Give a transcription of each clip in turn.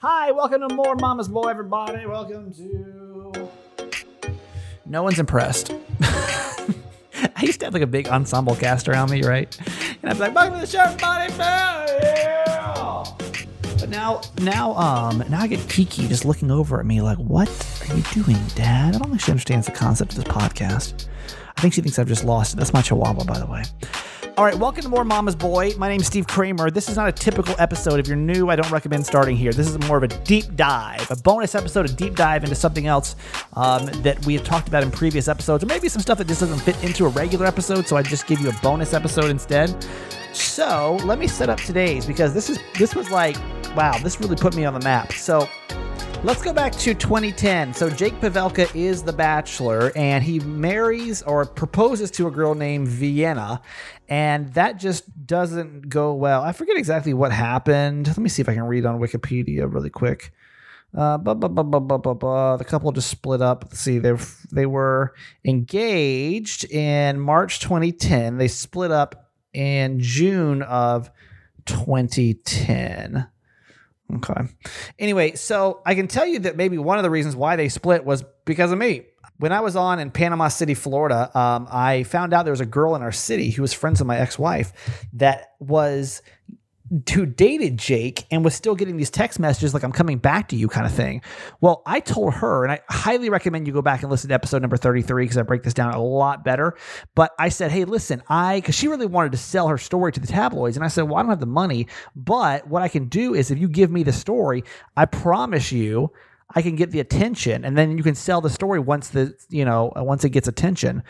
Hi, welcome to more Mama's Boy, everybody. Welcome to. No one's impressed. I used to have like a big ensemble cast around me, right? And I'd be like, "Welcome to the show, everybody!" But now, now, um, now I get Kiki just looking over at me like, "What are you doing, Dad?" I don't think she understands the concept of this podcast. I think she thinks I've just lost it. That's my Chihuahua, by the way. All right, welcome to more Mama's Boy. My name's Steve Kramer. This is not a typical episode. If you're new, I don't recommend starting here. This is more of a deep dive, a bonus episode, a deep dive into something else um, that we have talked about in previous episodes, or maybe some stuff that just doesn't fit into a regular episode. So I just give you a bonus episode instead. So let me set up today's because this is this was like, wow, this really put me on the map. So Let's go back to 2010. So Jake Pavelka is the bachelor and he marries or proposes to a girl named Vienna and that just doesn't go well. I forget exactly what happened. Let me see if I can read on Wikipedia really quick. Uh, blah, blah, blah, blah, blah, blah. The couple just split up. Let's see, they they were engaged in March 2010. They split up in June of 2010. Okay. Anyway, so I can tell you that maybe one of the reasons why they split was because of me. When I was on in Panama City, Florida, um, I found out there was a girl in our city who was friends with my ex wife that was who dated Jake and was still getting these text messages like I'm coming back to you kind of thing. Well, I told her, and I highly recommend you go back and listen to episode number 33 because I break this down a lot better. But I said, hey, listen, I because she really wanted to sell her story to the tabloids, and I said, well, I don't have the money, but what I can do is if you give me the story, I promise you. I can get the attention, and then you can sell the story once the you know once it gets attention.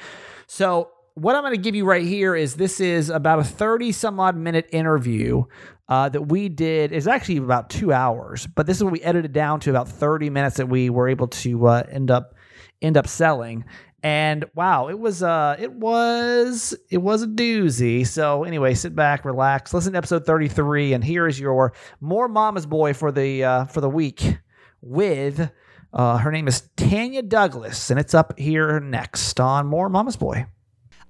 So what I'm going to give you right here is this is about a 30 some odd minute interview uh, that we did is actually about two hours, but this is what we edited down to about 30 minutes that we were able to uh, end up end up selling. And wow, it was uh it was it was a doozy. So anyway, sit back, relax, listen to episode 33, and here is your more mama's boy for the uh, for the week with uh, her name is Tanya Douglas, and it's up here next on More Mama's Boy.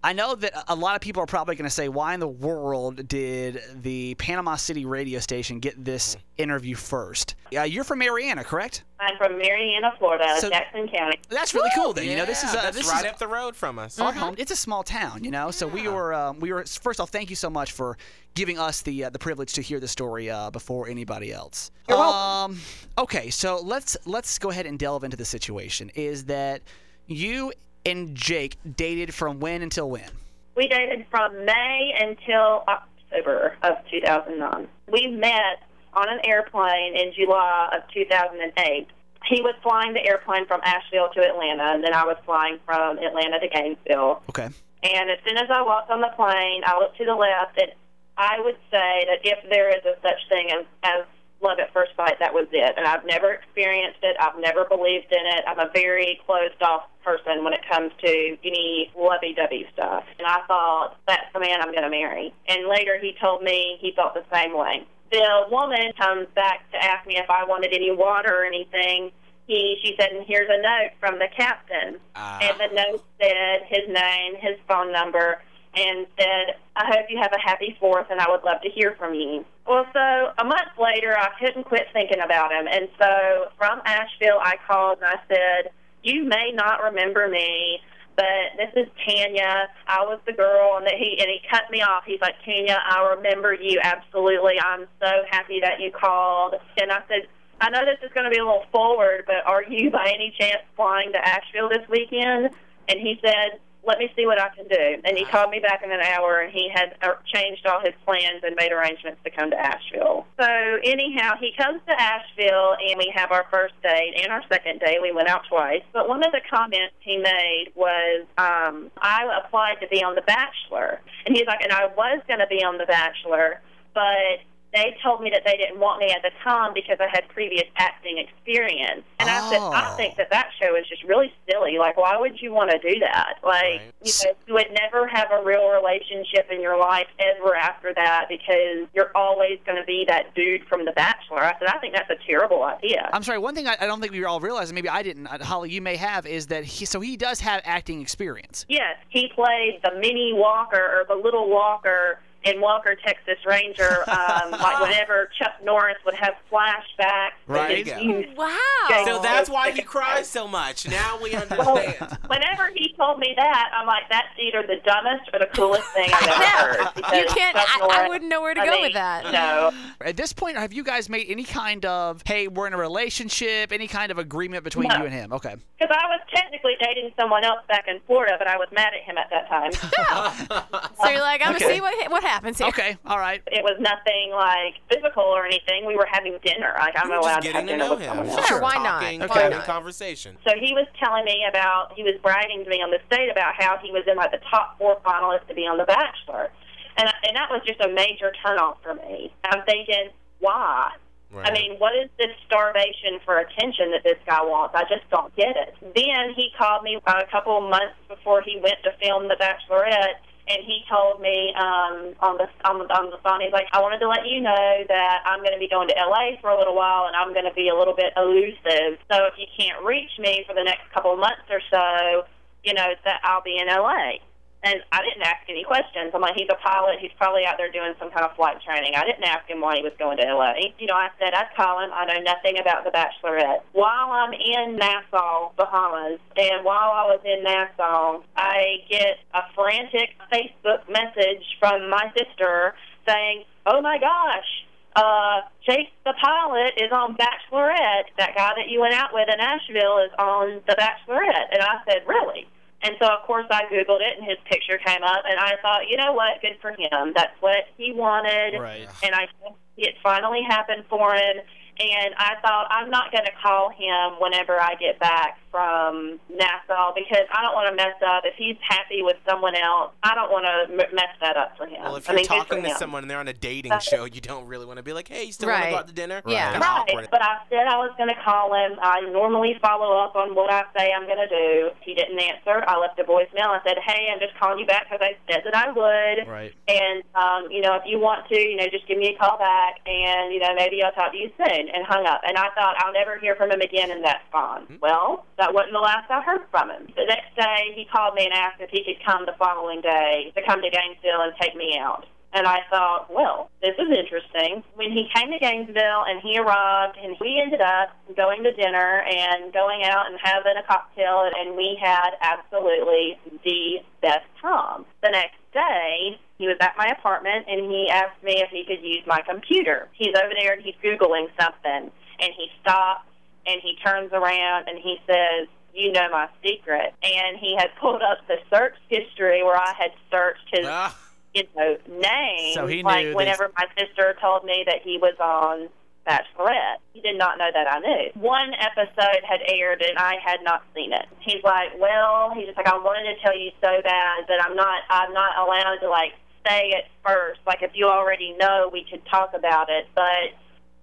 I know that a lot of people are probably going to say, why in the world did the Panama City radio station get this interview first? Uh, you're from Marianna, correct? I'm from Marianna, Florida, so, Jackson County. That's really cool. Then yeah, you know this is uh, this right is, up the road from us. Our home. It's a small town, you know. So we were um, we were first off, thank you so much for giving us the uh, the privilege to hear the story uh, before anybody else. You're um, okay, so let's let's go ahead and delve into the situation. Is that you and Jake dated from when until when? We dated from May until October of 2009. We met on an airplane in July of 2008. He was flying the airplane from Asheville to Atlanta, and then I was flying from Atlanta to Gainesville. Okay. And as soon as I walked on the plane, I looked to the left, and I would say that if there is a such thing as, as love at first sight, that was it. And I've never experienced it. I've never believed in it. I'm a very closed off person when it comes to any lovey dovey stuff. And I thought, that's the man I'm going to marry. And later he told me he felt the same way. The woman comes back to ask me if I wanted any water or anything. He, she said, and here's a note from the captain. Uh. And the note said his name, his phone number, and said, I hope you have a happy fourth and I would love to hear from you. Well, so a month later, I couldn't quit thinking about him. And so from Asheville, I called and I said, You may not remember me, but this is Tanya. I was the girl, and he and he cut me off. He's like, Tanya, I remember you absolutely. I'm so happy that you called. And I said, I know this is going to be a little forward, but are you by any chance flying to Asheville this weekend? And he said, let me see what I can do. And he called me back in an hour, and he had uh, changed all his plans and made arrangements to come to Asheville. So anyhow, he comes to Asheville, and we have our first date and our second date. We went out twice. But one of the comments he made was, um, I applied to be on The Bachelor. And he's like, and I was going to be on The Bachelor, but they told me that they didn't want me at the time because I had previous acting experience. And I said, I Oh. think that that show is just really silly. Like, why would you want to do that? Like, Right. you know, you would never have a real relationship in your life ever after that because you're always going to be that dude from The Bachelor. I said, I think that's a terrible idea. I'm sorry. One thing I, I don't think we all realize, and maybe I didn't, uh, Holly, you may have, is that he so he does have acting experience. Yes, he played the mini Walker or the little Walker in Walker, Texas Ranger, um, like whenever Chuck Norris would have flashbacks. Right. with his There you youth. Wow. So that's why he cries so much. Now we understand. Whenever he told me that, I'm like, that's either the dumbest or the coolest thing I've ever heard. you can't. Chuck I, I wouldn't know where to I go mean, with that. No. At this point, have you guys made any kind of hey, we're in a relationship, any kind of agreement between No. you and him? Okay. Because I was technically dating someone else back in Florida, but I was mad at him at that time. So you're like, I'm Okay. gonna see what what happens here. Okay. All right. it was nothing like physical or anything. We were having dinner. Like I'm We're allowed just to have getting to dinner know with him. someone Just else. Sure, why not? talking, Why having not? conversation. So he was telling me about he was bragging to me on the state about how he was in like the top four finalists to be on The Bachelor, and and that was just a major turnoff for me. I'm thinking, why? Right. I mean, what is this starvation for attention that this guy wants? I just don't get it. Then he called me a couple of months before he went to film The Bachelorette, and he told me um, on the on the, on the phone, he's like, "I wanted to let you know that I'm going to be going to LA for a little while, and I'm going to be a little bit elusive. So if you can't reach me for the next couple of months or so, you know that I'll be in LA." And I didn't ask any questions. I'm like, he's a pilot. He's probably out there doing some kind of flight training. I didn't ask him why he was going to LA. You know, I said I'd call him. I know nothing about the Bachelorette. While I'm in Nassau, Bahamas, and while I was in Nassau, I get a frantic Facebook message from my sister saying, "Oh my gosh." Uh, Chase the pilot is on Bachelorette. That guy that you went out with in Asheville is on the Bachelorette. And I said, really? And so, of course, I Googled it, and his picture came up, and I thought, you know what? Good for him. That's what he wanted. Right. And I it finally happened for him. And I thought, I'm not going to call him whenever I get back from Nassau because I don't want to mess up. If he's happy with someone else, I don't want to m- mess that up for him. well, if you're mean, talking to him. someone and they're on a dating That's- show, you don't really want to be like, "Hey, you still want to go out to dinner?" Yeah. Right, but I said I was going to call him. I normally follow up on what I say I'm going to do. He didn't answer. I left a voicemail. I said, "Hey, I'm just calling you back because I said that I would." Right. And um, you know, if you want to, you know, just give me a call back, and you know, maybe I'll talk to you soon. And hung up. And I thought I'll never hear from him again, and that's fine. Well, that wasn't the last I heard from him. The next day, he called me and asked if he could come the following day to come to Gainesville and take me out. And I thought, well, this is interesting. When he came to Gainesville and he arrived, and we ended up going to dinner and going out and having a cocktail, and we had absolutely the best time. The next day, he was at my apartment and he asked me if he could use my computer. He's over there and he's Googling something, and he stops and he turns around and he says, you know my secret. And he had pulled up the search history where I had searched his Ah, you know, name. So he knew like that- whenever my sister told me that he was on Bachelorette. He did not know that I knew. One episode had aired and I had not seen it. He's like, Well, he's just like, I wanted to tell you so bad that I'm not I'm not allowed to like say it first. Like if you already know we could talk about it, but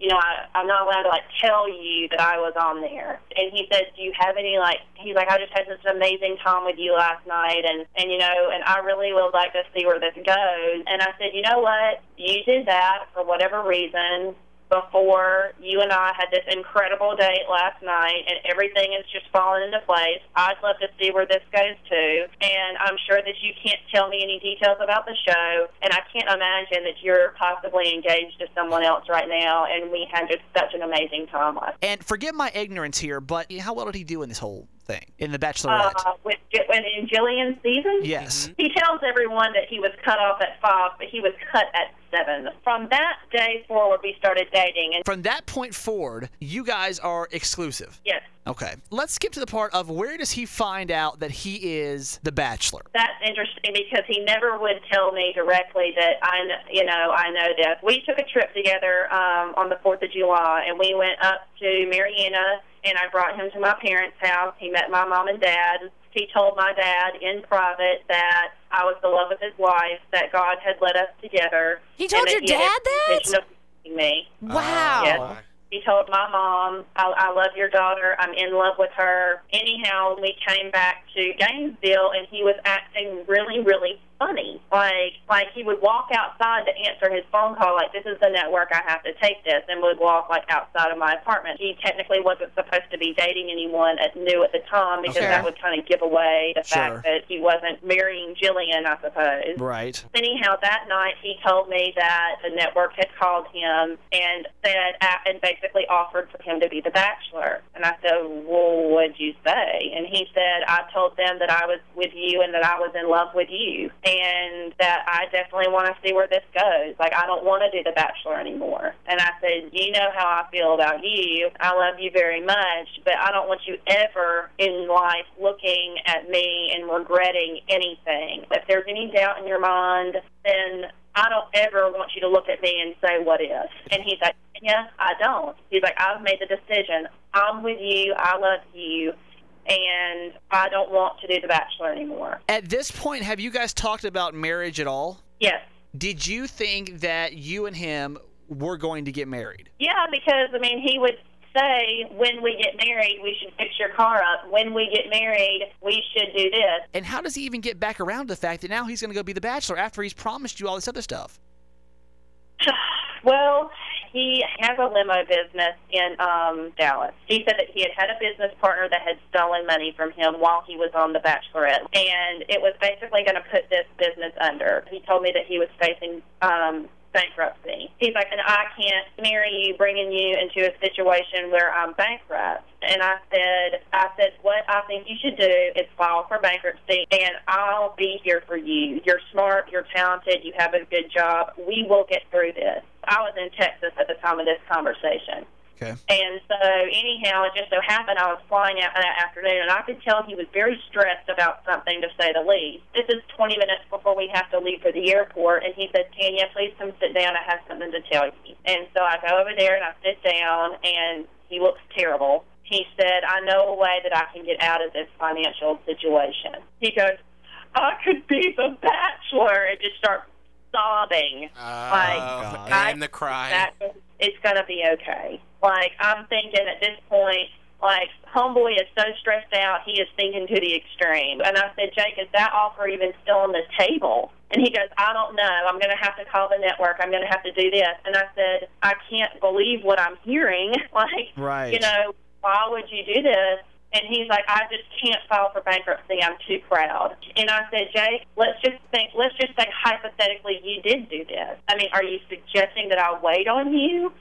you know, I, I'm not allowed to like tell you that I was on there. And he said, Do you have any like? He's like, I just had such an amazing time with you last night, and and you know, and I really would like to see where this goes. And I said, you know what? You did that for whatever reason before you and I had this incredible date last night, and everything is just falling into place. I'd love to see where this goes to, and I'm sure that you can't tell me any details about the show, and I can't imagine that you're possibly engaged to someone else right now, and we had just such an amazing time last And forgive my ignorance here, but how well did he do in this whole thing in the Bachelorette? uh, with, when in Jillian's season. yes. He tells everyone that he was cut off at five, but he was cut at seven. From that day forward, we started dating, and From that point forward, you guys are exclusive. yes, Okay. Let's skip to the part of where does he find out that he is the Bachelor? that's interesting because he never would tell me directly that I, kn- you know, I know this. We took a trip together um, on the Fourth of July, and we went up to Marietta, and I brought him to my parents' house. He met my mom and dad. He told my dad in private that I was the love of his life, that God had led us together. He told your dad that? me. Wow. Yes. He told my mom, I, I love your daughter. I'm in love with her. Anyhow, we came back to Gainesville, and he was acting really, really funny. Like like he would walk outside to answer his phone call, like this is the network, I have to take this, and would walk like outside of my apartment. He technically wasn't supposed to be dating anyone at new at the time because Okay. that would kind of give away the Sure. fact that he wasn't marrying Jillian, I suppose. Right. Anyhow, that night he told me that the network had called him and said and basically offered for him to be the bachelor. And I said, "Well, what'd you say?" And he said, "I told them that I was with you and that I was in love with you, and that I definitely want to see where this goes. Like, I don't want to do the bachelor anymore." And I said, "You know how I feel about you. I love you very much, but I don't want you ever in life looking at me and regretting anything. If there's any doubt in your mind, then I don't ever want you to look at me and say, what if? And he's like, yeah, I don't. He's like, I've made the decision. I'm with you. I love you. And I don't want to do The Bachelor anymore. At this point, have you guys talked about marriage at all? Yes. Did you think that you and him were going to get married? Yeah, because, I mean, he would say, when we get married, we should fix your car up. When we get married, we should do this. And how does he even get back around to the fact that now he's going to go be the bachelor after he's promised you all this other stuff? Well, he has a limo business in um, Dallas. He said that he had had a business partner that had stolen money from him while he was on The Bachelorette, and it was basically going to put this business under. He told me that he was facing um, bankruptcy. He's like, and I can't marry you, bringing you into a situation where I'm bankrupt. And I said, I said, what I think you should do is file for bankruptcy, and I'll be here for you. You're smart, you're talented, you have a good job. We will get through this. I was in Texas at the time of this conversation. Okay. And so, anyhow, it just so happened I was flying out that afternoon, and I could tell he was very stressed about something, to say the least. This is 20 minutes before we have to leave for the airport, and he said, Tanya, please come sit down. I have something to tell you. And so I go over there and I sit down, and he looks terrible. He said, I know a way that I can get out of this financial situation. He goes, I could be the bachelor, and just start sobbing. Oh, like, Oh, I- and the cry. that it's gonna be okay. Like I'm thinking at this point, like homeboy is so stressed out, he is thinking to the extreme. And I said, Jake, is that offer even still on the table? And he goes, I don't know. I'm going to have to call the network. I'm going to have to do this. And I said, I can't believe what I'm hearing. like, Right. you know, why would you do this? And he's like, I just can't file for bankruptcy. I'm too proud. And I said, Jake, let's just think, let's just say hypothetically you did do this. I mean, are you suggesting that I wait on you?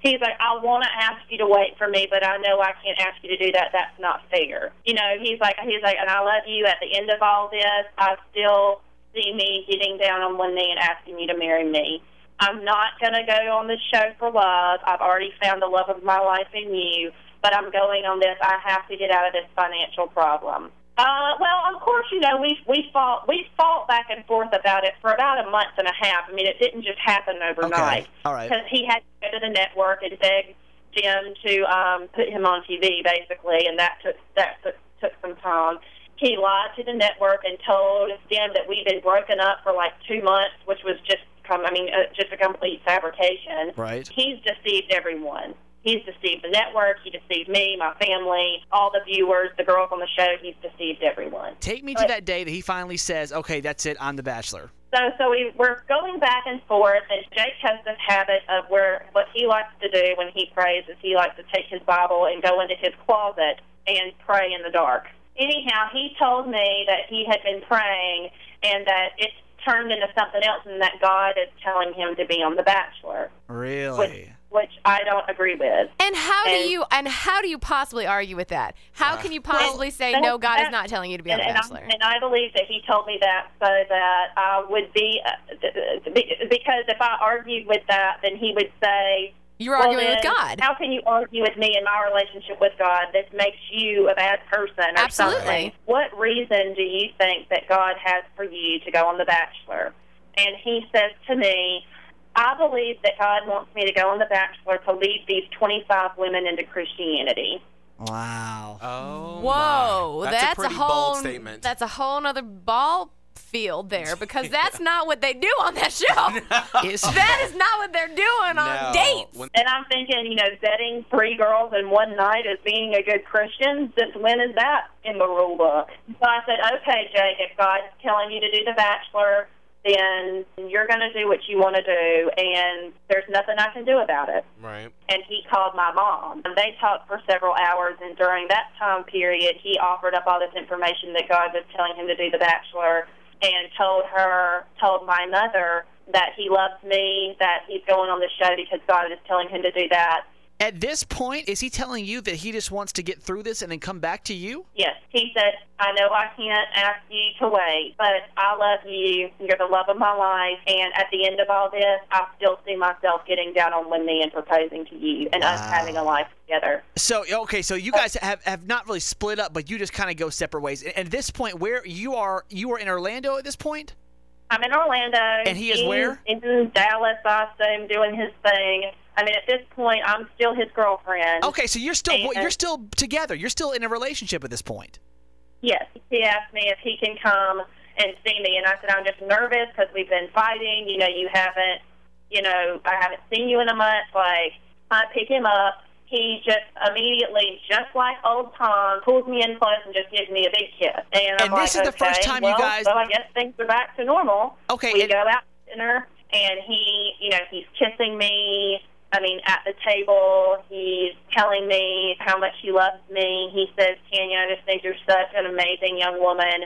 He's like, I want to ask you to wait for me, but I know I can't ask you to do that. That's not fair. You know, he's like, he's like, and I love you. At the end of all this, I still see me getting down on one knee and asking you to marry me. I'm not going to go on this show for love. I've already found the love of my life in you, but I'm going on this. I have to get out of this financial problem. Uh, well, of course, you know we we fought we fought back and forth about it for about a month and a half. I mean, it didn't just happen overnight. Okay. All right. Because he had to go to the network and beg Jim to um, put him on TV, basically, and that took that took, took some time. He lied to the network and told them that we'd been broken up for like two months, which was just come. I mean, uh, just a complete fabrication. Right. He's deceived everyone. He's deceived the network. He deceived me, my family, all the viewers, the girls on the show. He's deceived everyone. Take me to that day that he finally says, "Okay, that's it. I'm the bachelor." So, so we, we're going back and forth, and Jake has this habit of where what he likes to do when he prays is he likes to take his Bible and go into his closet and pray in the dark. Anyhow, he told me that he had been praying and that it's turned into something else, and that God is telling him to be on The Bachelor, Really? which I don't agree with. And how do you and how do you possibly argue with that? How can you possibly say no? God is not telling you to be on and, the and, I, Bachelor. and I believe that he told me that so that I would be, uh, because if I argued with that, then he would say, You're well, arguing with God. How can you argue with me in my relationship with God? This makes you a bad person or Absolutely. something. What reason do you think that God has for you to go on The Bachelor? And he says to me, I believe that God wants me to go on The Bachelor to lead these 25 women into Christianity. Wow. Oh, Whoa, my. that's, a pretty whole bold statement. that's a whole nother ball field there because that's not what they do on that show. Is- that is not what they're doing No. on dates. And I'm thinking, you know, vetting three girls in one night as being a good Christian, since when is that in the rule book? So I said, okay, Jake, if God's telling you to do The Bachelor, then you're going to do what you want to do, and there's nothing I can do about it. right. And he called my mom. And they talked for several hours, and during that time period, he offered up all this information that God was telling him to do The Bachelor and told her, told my mother that he loves me, that he's going on the show because God is telling him to do that. At this point, is he telling you that he just wants to get through this and then come back to you? Yes, he said, I know I can't ask you to wait, but I love you. You're the love of my life. And at the end of all this, I still see myself getting down on one knee and proposing to you and us having a life together. So okay, so you guys have, have not really split up, but you just kind of go separate ways. And at this point, where you are, you are in Orlando at this point. I'm in Orlando. And he is He's where? In Dallas, I assume, doing his thing. I mean, at this point, I'm still his girlfriend. Okay, so you're still And- you're still together. You're still in a relationship at this point. Yes. He asked me if he can come and see me, and I said I'm just nervous because we've been fighting. You know, you haven't, you know, I haven't seen you in a month. Like, I pick him up. He just immediately, just like old Tom, pulls me in close and just gives me a big kiss. And, I'm And this like, is the first time you guys- So I guess things are back to normal. Okay, We and- go out to dinner, and he, you know, he's kissing me. I mean, at the table, he's telling me how much he loves me. He says, Tanya, I just think you're such an amazing young woman,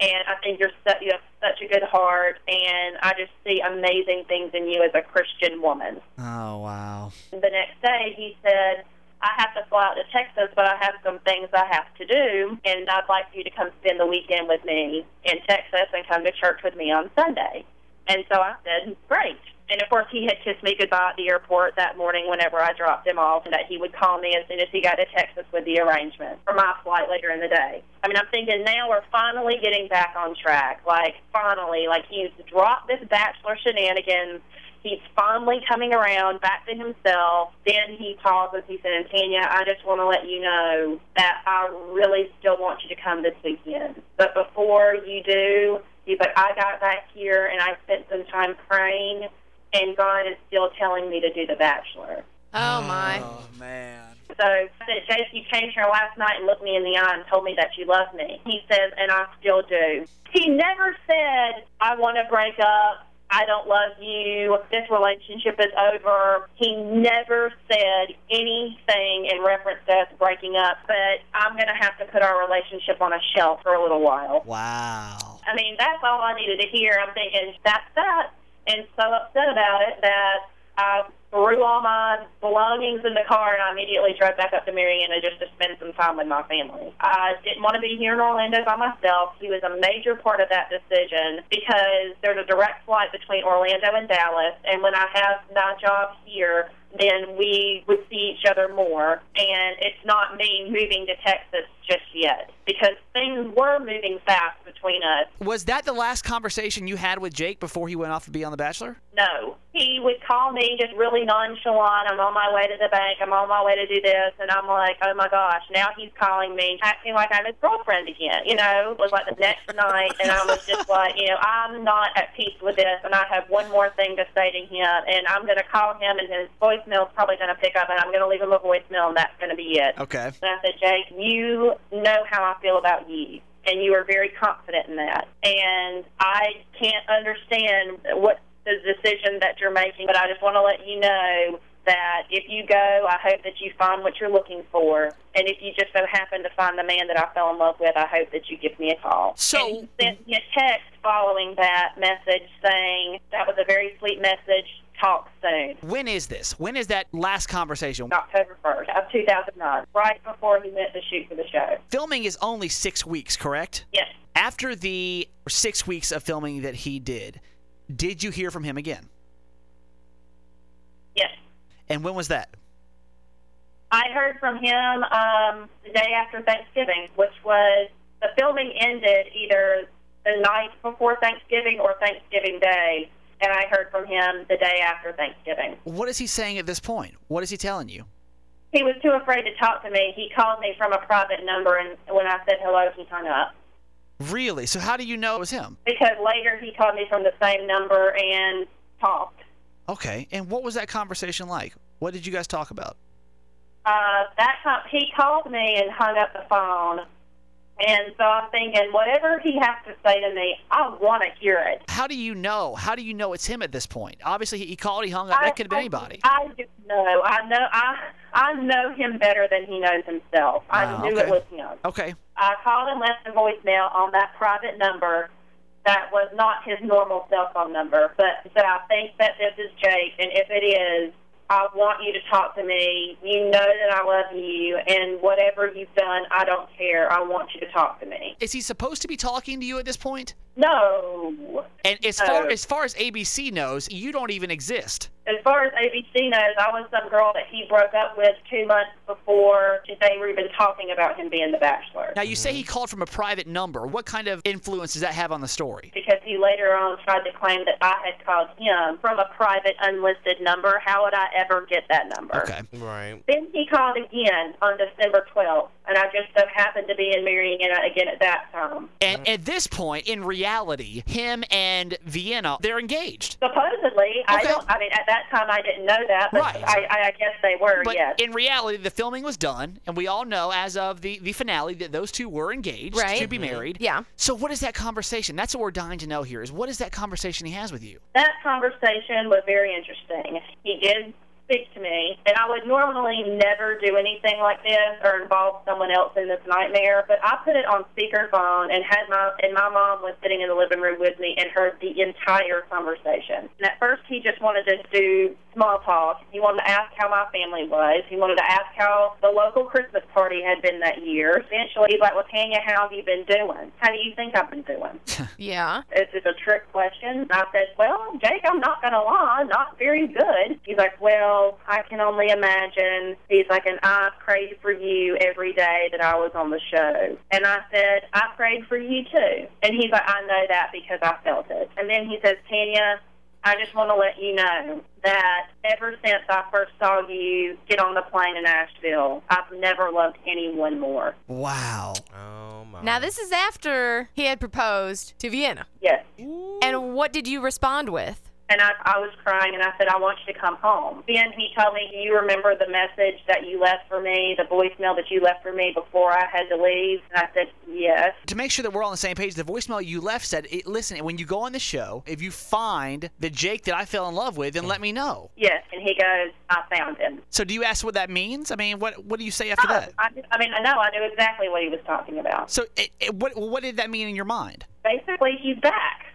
and I think you're such, you have such a good heart, and I just see amazing things in you as a Christian woman. Oh wow. The next day, he said, I have to fly out to Texas, but I have some things I have to do, and I'd like you to come spend the weekend with me in Texas and come to church with me on Sunday. And so I said, great. And of course, he had kissed me goodbye at the airport that morning whenever I dropped him off, and that he would call me as soon as he got to Texas with the arrangement for my flight later in the day. I mean, I'm thinking now we're finally getting back on track. Like, finally, like he's dropped this bachelor shenanigans. He's finally coming around back to himself. Then he calls pauses. He said, Tanya, I just want to let you know that I really still want you to come this weekend. But before you do, he's like, I got back here and I spent some time praying, and God is still telling me to do The Bachelor. Oh my. Oh man. So I said, you came here last night and looked me in the eye and told me that you love me. He says, and I still do. He never said, I want to break up. I don't love you. This relationship is over. He never said anything in reference to us breaking up, but I'm going to have to put our relationship on a shelf for a little while. Wow. I mean, that's all I needed to hear. I'm thinking, that's that. And so upset about it that I threw all my belongings in the car and I immediately drove back up to Marietta just to spend some time with my family. I didn't want to be here in Orlando by myself. He was a major part of that decision because there's a direct flight between Orlando and Dallas. And when I have my job here, then we would see each other more. And it's not me moving to Texas just yet because things were moving fast between us. Was that the last conversation you had with Jake before he went off to be on The Bachelor? No. He would call me just really nonchalant. I'm on my way to the bank. I'm on my way to do this. And I'm like, oh my gosh, now he's calling me, acting like I'm his girlfriend again. You know, it was like the next night. And I was just like, you know, I'm not at peace with this. And I have one more thing to say to him. And I'm going to call him, and his voicemail's probably going to pick up. And I'm going to leave him a voicemail, and that's going to be it. Okay. And I said, Jake, you know how I feel about you. And you are very confident in that. And I can't understand what the decision that you're making, but I just want to let you know that if you go, I hope that you find what you're looking for. And if you just so happen to find the man that I fell in love with, I hope that you give me a call. So- and he sent me a text following that message saying that was a very sweet message. Talk soon. When is this? When is that last conversation? October 1st of 2009, right before he went to shoot for the show. Filming is only six weeks, correct? Yes. After the six weeks of filming that he did, did you hear from him again? Yes. And when was that? I heard from him um, the day after Thanksgiving, which was the filming ended either the night before Thanksgiving or Thanksgiving Day, and I heard from him the day after Thanksgiving. What is he saying at this point? What is he telling you? He was too afraid to talk to me. He called me from a private number, and when I said hello, he hung up. Really? So how do you know it was him? because later he called me from the same number and talked. Okay. And what was that conversation like? What did you guys talk about? Uh, that he called me and hung up the phone, and so I'm thinking whatever he has to say to me, I want to hear it. How do you know? How do you know it's him at this point? Obviously, he called, he hung up. That could have been I- anybody. I just know. I know. I I know him better than he knows himself. I knew okay. it was him. Okay. I called and left a voicemail on that private number that was not his normal cell phone number, but said, I think that this is Jake, and if it is, I want you to talk to me. You know that I love you, and whatever you've done, I don't care. I want you to talk to me. Is he supposed to be talking to you at this point? No. And as far No. as far as ABC knows, you don't even exist. As far as ABC knows, I was some girl that he broke up with two months before they were even talking about him being the bachelor. Now you say he called from a private number. What kind of influence does that have on the story? because he later on tried to claim that I had called him from a private unlisted number. How would I ever get that number? Okay. Right. Then he called again on December 12th, and I just so happened to be in Marietta again at that time. And at this point, in reality, him and Vienna, they're engaged. Supposedly, I don't. I mean, at that time, I didn't know that, but Right. I, I, I guess they were. But yes. in reality, the filming was done, and we all know as of the, the finale that those two were engaged Right. to be mm-hmm. married. Yeah. So what is that conversation? That's what we're dying to know here. Is what is that conversation he has with you? that conversation was very interesting. He did speak to me, and I would normally never do anything like this or involve someone else in this nightmare, but I put it on speakerphone and had my and my mom was sitting in the living room with me and heard the entire conversation. And at first, he just wanted to do small talk. He wanted to ask how my family was. He wanted to ask how the local Christmas party had been that year. Eventually, he's like, "Well, Tanya, how have you been doing? How do you think I've been doing?" Yeah. Is it a trick question? I said, Well, Jake, I'm not going to lie, not very good. He's like, Well, I can only imagine. He's like, And I prayed for you every day that I was on the show. And I said, I prayed for you too. And he's like, I know that because I felt it. And then he says, Tanya, I just want to let you know that ever since I first saw you get on the plane in Asheville, I've never loved anyone more. Wow. Oh my. Now this is after he had proposed to Vienna. Yes. And what did you respond with? And I, I was crying, and I said, I want you to come home. Then he told me, Do you remember the message that you left for me, the voicemail that you left for me before I had to leave? And I said, Yes. To make sure that we're all on the same page, the voicemail you left said, "It- "Listen, when you go on the show, if you find the Jake that I fell in love with, then let me know." Yes. And he goes, I found him. So do you ask what that means? I mean, what what do you say after Oh, that? I, I mean, I know. I knew exactly what he was talking about. So it, it, what what did that mean in your mind? Basically, he's back.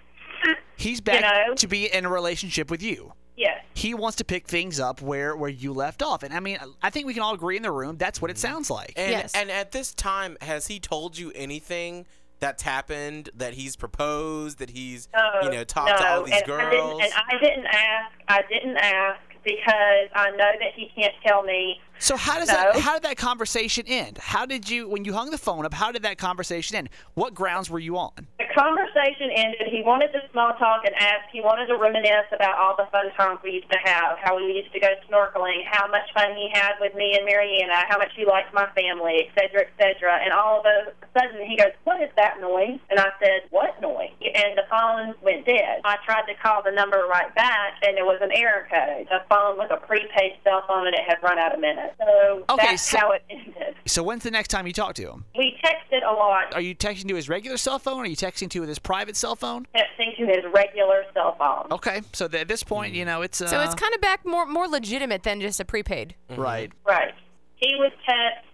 He's back know? to be in a relationship with you. Yes. He wants to pick things up where where you left off, and I mean, I think we can all agree in the room that's what it mm-hmm. sounds like. And Yes. and at this time, has he told you anything that's happened? That he's proposed? That he's No, you know talked to all these and I didn't, girls? and I didn't ask. I didn't ask because I know that he can't tell me So how does No. that how did that conversation end? How did you when you hung the phone up? How did that conversation end? What grounds were you on? Conversation ended. He wanted to small talk and ask. He wanted to reminisce about all the fun times we used to have, how we used to go snorkeling, how much fun he had with me and Marianna, how much he liked my family, et cetera, et cetera. And all of a sudden, he goes, "What is that noise?" And I said, "What noise?" And the phone went dead. I tried to call the number right back, and it was an error code. The phone was a prepaid cell phone, and it had run out of minutes. So Okay, that's so- how it ended. So when's the next time you talk to him? We texted a lot, Are you texting to his regular cell phone? Or are you texting to with his private cell phone? texting to his regular cell phone. Okay, so th- at this point, you know, it's uh, So it's kind of back more more legitimate than just a prepaid. right. Right. He would text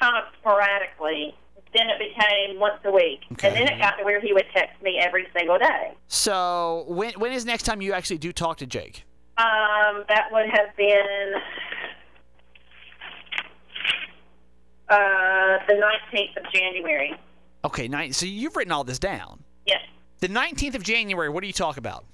kind of sporadically. Then it became once a week. And then it got to where he would text me every single day. So when when is next time you actually do talk to Jake? Um, that would have been uh, the 19th of January. Okay, nine, so you've written all this down. Yes. The 19th of January. What do you talk about?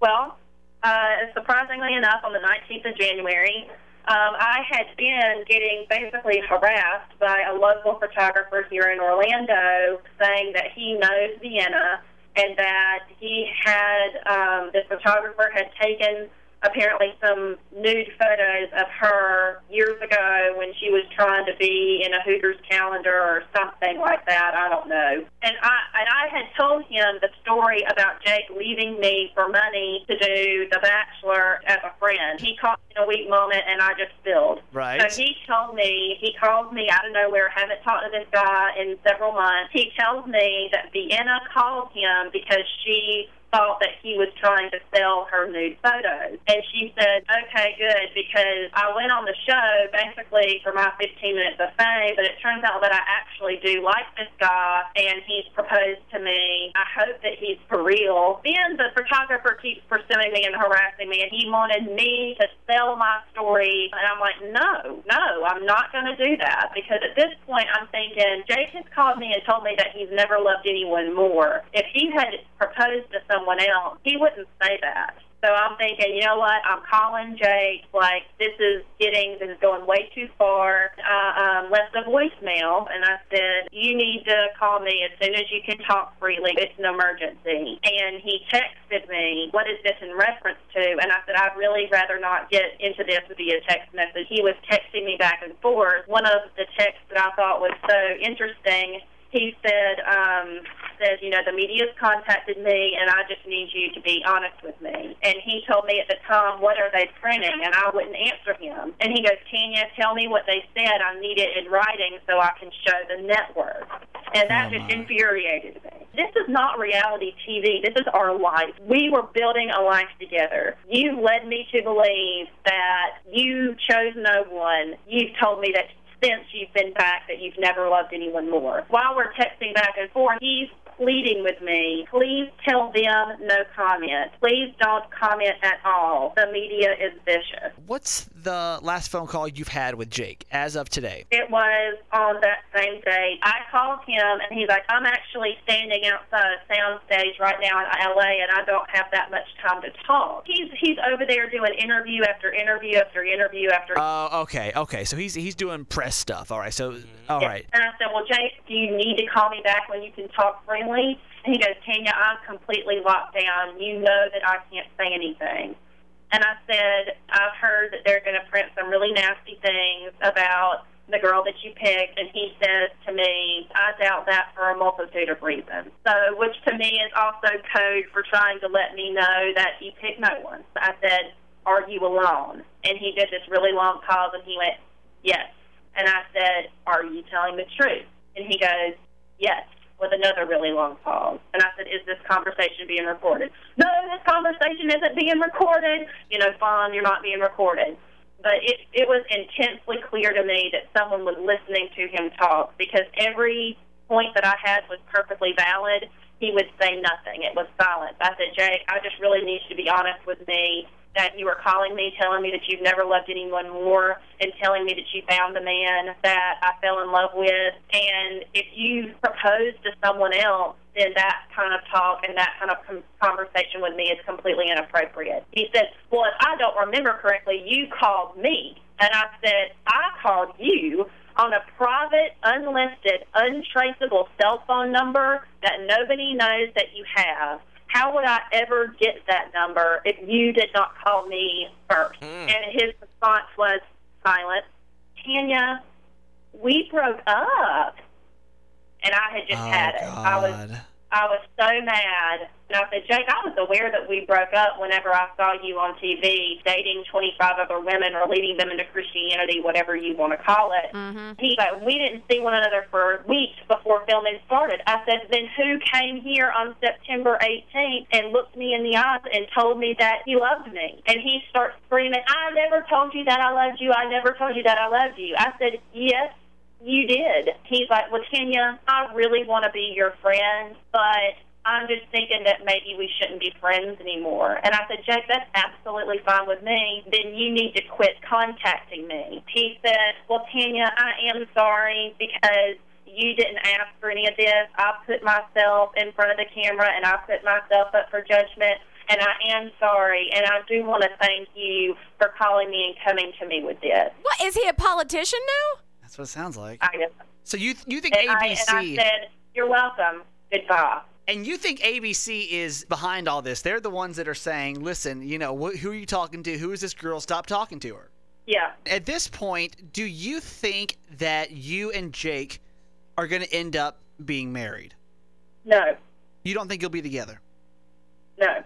Well, uh, surprisingly enough, on the 19th of January, um, I had been getting basically harassed by a local photographer here in Orlando saying that he knows Vienna and that he had, um, this photographer had taken apparently some nude photos of her years ago when she was trying to be in a Hooters calendar or something like that. I don't know. And I and I had told him the story about Jake leaving me for money to do The Bachelor as a friend. He caught me in a weak moment, and I just spilled. Right. So he told me he called me out of nowhere. Haven't talked to this guy in several months. He tells me that Vienna called him because she thought that he was trying to sell her nude photos. And she said, okay, good, because I went on the show basically for my 15 minutes of fame, but it turns out that I actually do like this guy, and he's proposed to me. I hope that he's for real. Then the photographer keeps pursuing me and harassing me, and he wanted me to sell my story. And I'm like, no, no, I'm not going to do that, because at this point I'm thinking, Jake has called me and told me that he's never loved anyone more. If he had proposed to someone else, he wouldn't say that. So I'm thinking, you know what? I'm calling Jake. Like this is getting, this is going way too far. I um, left a voicemail, and I said, you need to call me as soon as you can talk freely. It's an emergency. And he texted me, what is this in reference to? And I said, I'd really rather not get into this via text message. He was texting me back and forth. One of the texts that I thought was so interesting he said, um, says, you know, the media's contacted me and I just need you to be honest with me. And he told me at the time, what are they printing? And I wouldn't answer him. And he goes, Tanya, tell me what they said. I need it in writing so I can show the network. And that Oh, just infuriated me. This is not reality TV. This is our life. We were building a life together. You led me to believe that you chose no one. You've told me that since you've been back that you've never loved anyone more. While we're texting back and forth, he's pleading with me, please tell them no comment. Please don't comment at all. The media is vicious. What's the last phone call you've had with Jake as of today? It was on that same day. I called him and he's like, I'm actually standing outside a soundstage right now in LA and I don't have that much time to talk. He's he's over there doing interview after interview after interview after Oh, okay, okay. So he's he's doing press stuff. All right. So, mm-hmm. all Yeah. right. And I said, Well, Jake, do you need to call me back when you can talk freely? And he goes, Tanya, I'm completely locked down. You know that I can't say anything. And I said, I've heard that they're going to print some really nasty things about the girl that you picked. And he says to me, I doubt that for a multitude of reasons. So, which to me is also code for trying to let me know that you picked no one. I said, Are you alone? And he did this really long pause and he went, Yes. And I said, Are you telling the truth? And he goes, Yes, with another really long pause. And I said, Is this conversation being recorded? No, this conversation isn't being recorded. You know, fine, you're not being recorded. But it, it was intensely clear to me that someone was listening to him talk because every point that I had was perfectly valid. He would say nothing. It was silence. I said, Jake, I just really need you to be honest with me that you were calling me, telling me that you've never loved anyone more, and telling me that you found the man that I fell in love with. And if you propose to someone else, then that kind of talk and that kind of conversation with me is completely inappropriate. He said, Well, if I don't remember correctly, you called me. And I said, I called you on a private, unlisted, untraceable cell phone number that nobody knows that you have. How would I ever get that number if you did not call me first? Mm. And his response was silence. Tanya, we broke up. And I had just oh had it. I was God. I was so mad. And I said, Jake, I was aware that we broke up whenever I saw you on TV dating 25 other women or leading them into Christianity, whatever you want to call it. Mm-hmm. He's like, we didn't see one another for weeks before filming started. I said, then who came here on September 18th and looked me in the eyes and told me that he loved me? And he starts screaming, I never told you that I loved you. I never told you that I loved you. I said, yes, you did. He's like, well, Tanya, I really want to be your friend, but I'm just thinking that maybe we shouldn't be friends anymore. And I said, Jake, that's absolutely fine with me. Then you need to quit contacting me. He said, well, Tanya, I am sorry because you didn't ask for any of this. I put myself in front of the camera and I put myself up for judgment. And I am sorry, and I do want to thank you for calling me and coming to me with this. What is he a politician now? That's what it sounds like. I guess So you you think and I, and I ABC? said, "You're welcome. Goodbye." And you think ABC is behind all this? They're the ones that are saying, "Listen, you know, wh- who are you talking to? Who is this girl? Stop talking to her." Yeah. At this point, do you think that you and Jake are going to end up being married? No. You don't think you'll be together? No.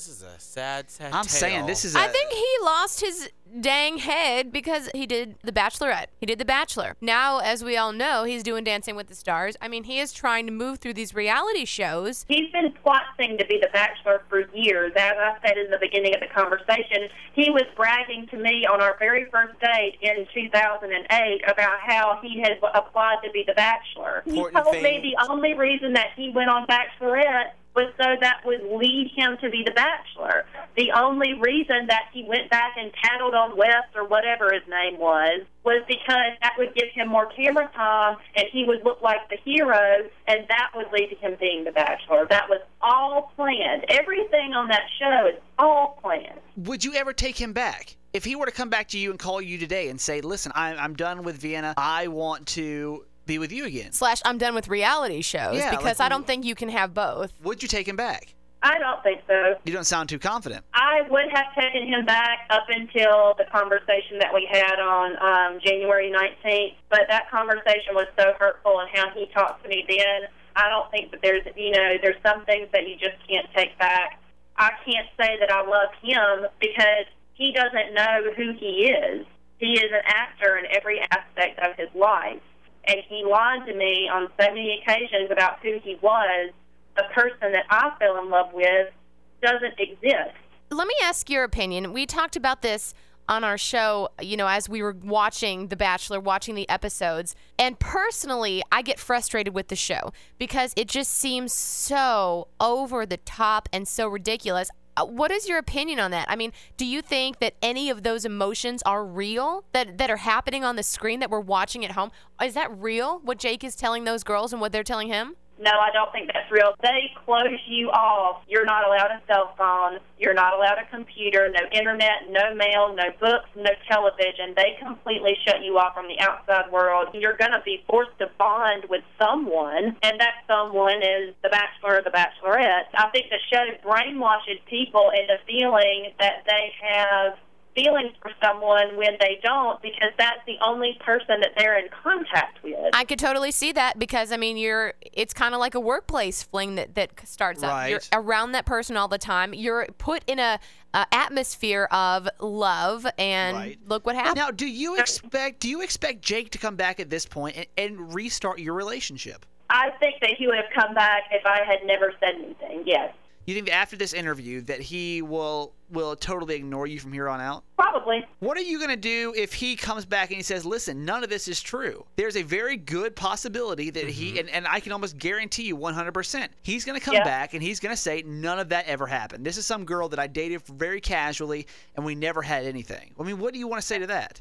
This is a sad, sad. I'm saying this is. I I think he lost his dang head because he did The Bachelorette. He did The Bachelor. Now, as we all know, he's doing Dancing with the Stars. I mean, he is trying to move through these reality shows. He's been plotting to be the bachelor for years. As I said in the beginning of the conversation, he was bragging to me on our very first date in 2008 about how he had applied to be the bachelor. Important he told me the only reason that he went on Bachelorette was so that would lead him to be the bachelor. The only reason that he went back and tattled on Wes or whatever his name was was because that would give him more camera time and he would look like the hero and that would lead to him being the bachelor. That was all planned. Everything on that show is all planned. Would you ever take him back? If he were to come back to you and call you today and say, "Listen, I'm, I'm done with Vienna. I want to be with you again," Slash, I'm done with reality shows Yeah, because like- I don't think you can have both. would you take him back? I don't think so. You don't sound too confident. I would have taken him back up until the conversation that we had on um, January 19th, but that conversation was so hurtful and how he talked to me then. I don't think that there's, you know, there's some things that you just can't take back. I can't say that I love him because he doesn't know who he is. He is an actor in every aspect of his life, and he lied to me on so many occasions about who he was. The person that I fell in love with doesn't exist. Let me ask your opinion. We talked about this on our show, you know, as we were watching The Bachelor, watching the episodes. And personally, I get frustrated with the show because it just seems so over the top and so ridiculous. Uh, What is your opinion on that? I mean, do you think that any of those emotions are real that that are happening on the screen that we're watching at home? Is that real? What Jake is telling those girls and what they're telling him? No, I don't think that's real. They close you off. You're not allowed a cell phone. You're not allowed a computer, no internet, no mail, no books, no television. They completely shut you off from the outside world. You're going to be forced to bond with someone, and that someone is the bachelor or the bachelorette. I think the show brainwashes people into feeling that they have feelings for someone when they don't because that's the only person that they're in contact with. I could totally see that because I mean you're it's kind of like a workplace fling that that starts up. You're around that person all the time. You're put in a, a atmosphere of love and Right. look what happened. Now, do you expect do you expect Jake to come back at this point and, and restart your relationship? I think that he would have come back if I had never said anything. Yes, You think that after this interview that he will will totally ignore you from here on out? probably. What are you going to do if he comes back and he says, "Listen, none of this is true." There's a very good possibility that he mm-hmm. and, and I can almost guarantee you 100%. He's going to come Yeah. back and he's going to say none of that ever happened. This is some girl that I dated very casually and we never had anything. I mean, what do you want to say to that?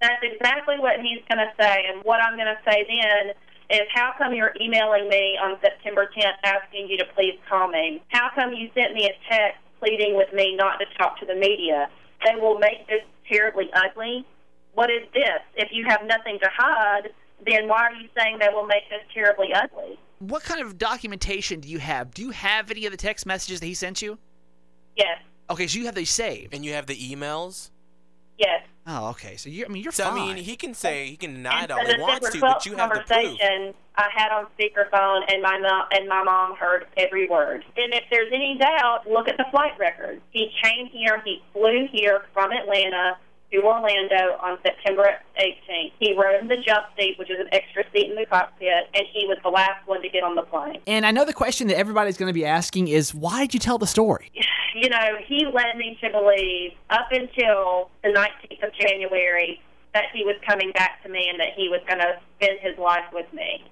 That's exactly what he's going to say. And what I'm going to say then is, how come you're emailing me on September 10th asking you to please call me? How come you sent me a text pleading with me not to talk to the media? They will make this terribly ugly. What is this? If you have nothing to hide, then why are you saying they will make this terribly ugly? What kind of documentation do you have? Do you have any of the text messages that he sent you? Yes, Okay, so you have these saved. And you have the emails. Yes. Oh, okay. So you I mean, you're So I mean, he can say he can deny And it all so he the wants to, but you 12th have the proof. conversation I had on speakerphone, and my mom and my mom heard every word. And if there's any doubt, look at the flight records. He came here. He flew here from Atlanta to Orlando on September 18th. He rode in the jump seat, which is an extra seat in the cockpit, and he was the last one to get on the plane. And I know the question that everybody's going to be asking is why did you tell the story? you know, he led me to believe up until the 19th of January that he was coming back to me and that he was going to spend his life with me.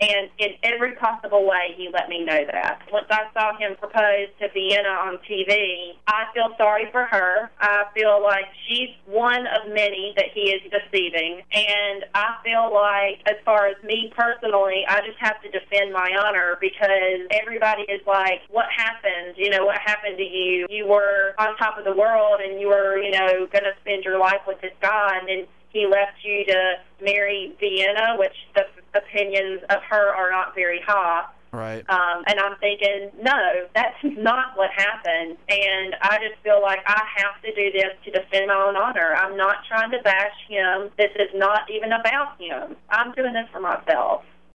And in every possible way, he let me know that. Once I saw him propose to Vienna on TV, I feel sorry for her. I feel like she's one of many that he is deceiving. And I feel like, as far as me personally, I just have to defend my honor because everybody is like, what happened? You know, what happened to you? You were on top of the world and you were, you know, going to spend your life with this guy. And then he left you to marry Vienna, which the opinions of her are not very high. Right. Um, and I'm thinking, no, that's not what happened. And I just feel like I have to do this to defend my own honor. I'm not trying to bash him. This is not even about him. I'm doing this for myself.